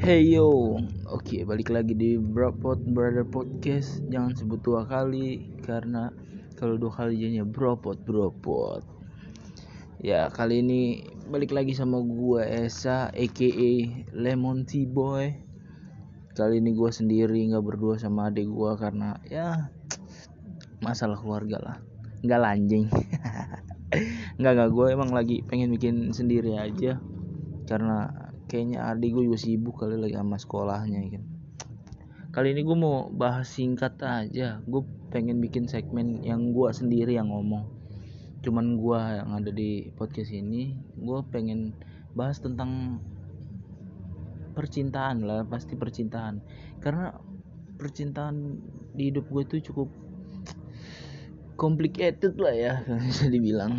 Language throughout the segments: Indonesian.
Hey yo, oke balik lagi di Bropot Brother Podcast. Jangan sebut dua kali karena kalau dua kali jadinya Bropot Bropot. Ya kali ini balik lagi sama gua Esa, aka Lemon Tea Boy. Kali ini gua sendiri nggak berdua sama adik gua karena ya masalah keluarga lah, nggak lanjing. nggak nggak gue emang lagi pengen bikin sendiri aja karena kayaknya adik gue juga sibuk kali lagi sama sekolahnya kan kali ini gue mau bahas singkat aja. Gue pengen bikin segmen yang gue sendiri yang ngomong. Cuman gue yang ada di podcast ini gue pengen bahas tentang percintaan lah pasti percintaan. Karena percintaan di hidup gue tuh cukup complicated lah ya bisa dibilang.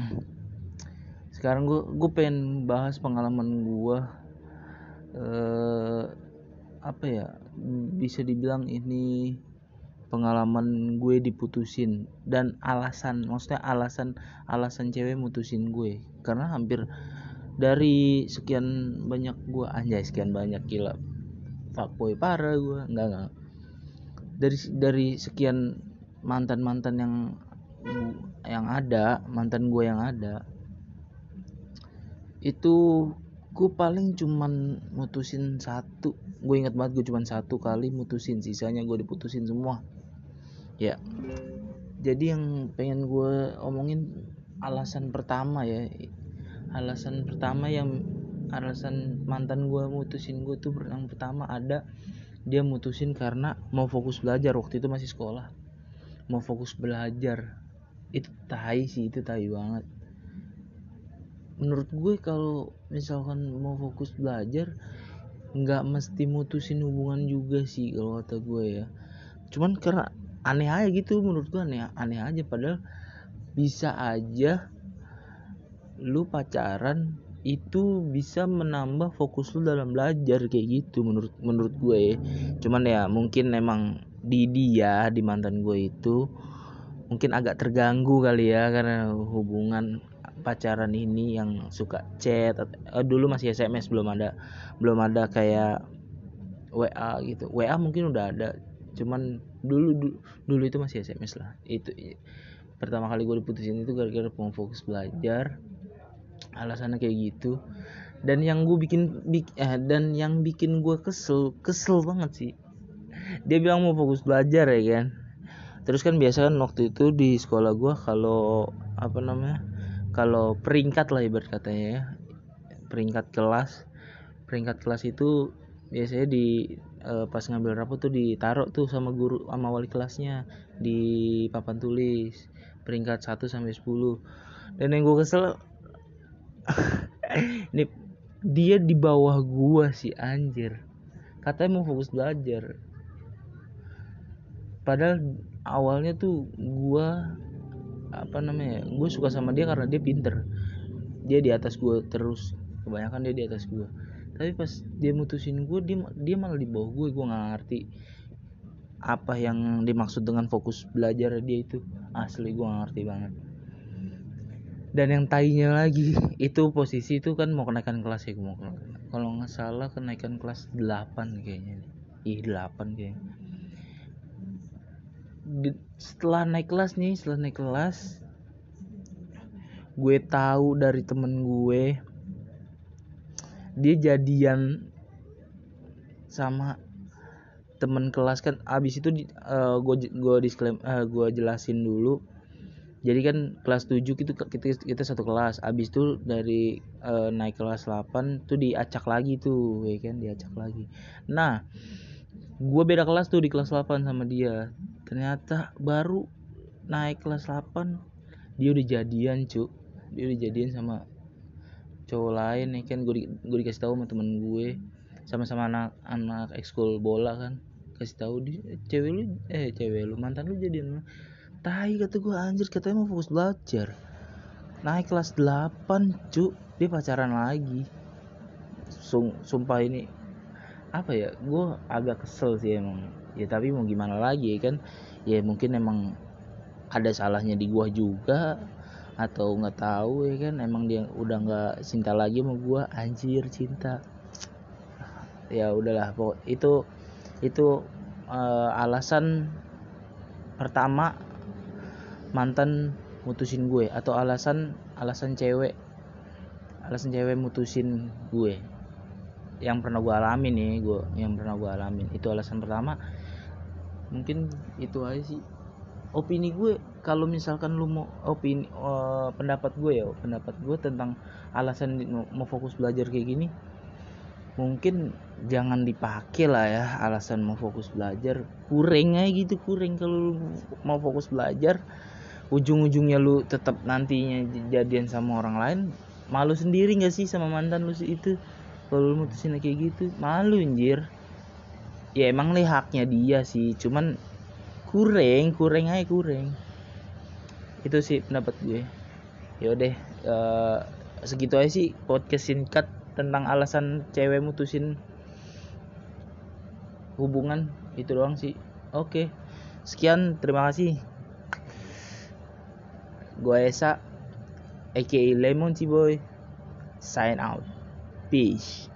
Sekarang gue gue pengen bahas pengalaman gue eh, apa ya bisa dibilang ini pengalaman gue diputusin dan alasan maksudnya alasan alasan cewek mutusin gue. Karena hampir dari sekian banyak gue anjay sekian banyak gila. Fuckboy parah gue enggak enggak. Dari dari sekian mantan mantan yang yang ada mantan gue yang ada itu gue paling cuman mutusin satu. Gue inget banget gue cuman satu kali mutusin sisanya gue diputusin semua. Ya. Jadi yang pengen gue omongin alasan pertama ya. Alasan pertama yang alasan mantan gue mutusin gue tuh yang pertama ada dia mutusin karena mau fokus belajar. Waktu itu masih sekolah. Mau fokus belajar. Itu tai sih itu tai banget menurut gue kalau misalkan mau fokus belajar nggak mesti mutusin hubungan juga sih kalau kata gue ya. Cuman karena aneh aja gitu menurut gue aneh aneh aja. Padahal bisa aja lu pacaran itu bisa menambah fokus lu dalam belajar kayak gitu menurut menurut gue ya. Cuman ya mungkin emang di dia di mantan gue itu mungkin agak terganggu kali ya karena hubungan pacaran ini yang suka chat uh, dulu masih SMS belum ada belum ada kayak WA gitu. WA mungkin udah ada cuman dulu dulu, dulu itu masih SMS lah. Itu pertama kali gue diputusin itu gara-gara mau fokus belajar. Alasannya kayak gitu. Dan yang gue bikin bik, eh, dan yang bikin gue kesel kesel banget sih. Dia bilang mau fokus belajar ya kan. Terus kan biasa kan waktu itu di sekolah gue kalau apa namanya kalau peringkat lah ibarat katanya ya. Peringkat kelas. Peringkat kelas itu biasanya di uh, pas ngambil rapot tuh ditaruh tuh sama guru sama wali kelasnya di papan tulis. Peringkat 1 sampai 10 dan yang gue kesel ini dia di bawah gua sih anjir. Katanya mau fokus belajar. Padahal awalnya tuh gua apa namanya gue suka sama dia karena dia pinter. Dia di atas gue terus. Kebanyakan dia di atas gue. Tapi pas dia mutusin gue dia dia malah di bawah gue. Gue nggak ngerti apa yang dimaksud dengan fokus belajar dia itu. Asli gue gak ngerti banget. Dan yang tainya lagi itu posisi itu kan mau kenaikan kelas ya gue mau kalau nggak salah kenaikan kelas 8 kayaknya ih 8 kayaknya setelah naik kelas nih setelah naik kelas gue tahu dari temen gue dia jadian sama temen kelas kan. Abis itu uh, gue gue uh, gue jelasin dulu. Jadi kan kelas 7 gitu kita kita satu kelas. Abis itu dari uh, naik kelas 8 tuh diacak lagi tuh ya kan diacak lagi. Nah gue beda kelas tuh di kelas 8 sama dia ternyata baru naik kelas 8 dia udah jadian cu. Dia udah jadian sama cowok lain ya kan. Gue, gue dikasih tahu sama temen gue. Sama-sama anak anak ekskul bola kan. Kasih tahu di cewek lu eh cewek lu mantan lu jadian tai kata gue anjir katanya mau fokus belajar. Naik kelas 8 cu. Dia pacaran lagi. Sung, sumpah ini apa ya gue agak kesel sih emang ya tapi mau gimana lagi kan? Ya mungkin emang ada salahnya di gua juga atau nggak tahu ya kan? Emang dia udah nggak cinta lagi sama gua. Anjir cinta. Ya udahlah pokok itu itu uh, alasan pertama mantan mutusin gue atau alasan alasan cewek alasan cewek mutusin gue yang pernah gue alamin nih gue yang pernah gue alamin itu alasan pertama mungkin itu aja sih. Opini gue kalau misalkan lu mau opini uh, pendapat gue ya pendapat gue tentang alasan mau fokus belajar kayak gini mungkin jangan dipakai lah ya alasan mau fokus belajar. Kurang aja gitu kurang. Kalau mau fokus belajar ujung-ujungnya lu tetap nantinya jadian sama orang lain malu sendiri nggak sih sama mantan lu itu kalau lu mutusin kayak gitu malu anjir. Ya emang nih haknya dia sih cuman kurang kurang aja kurang itu sih pendapat gue. Yaudah uh, segitu aja sih podcast singkat tentang alasan cewek mutusin hubungan. Itu doang sih. Oke sekian terima kasih. Gue Esa aka Lemon Boy sign out peace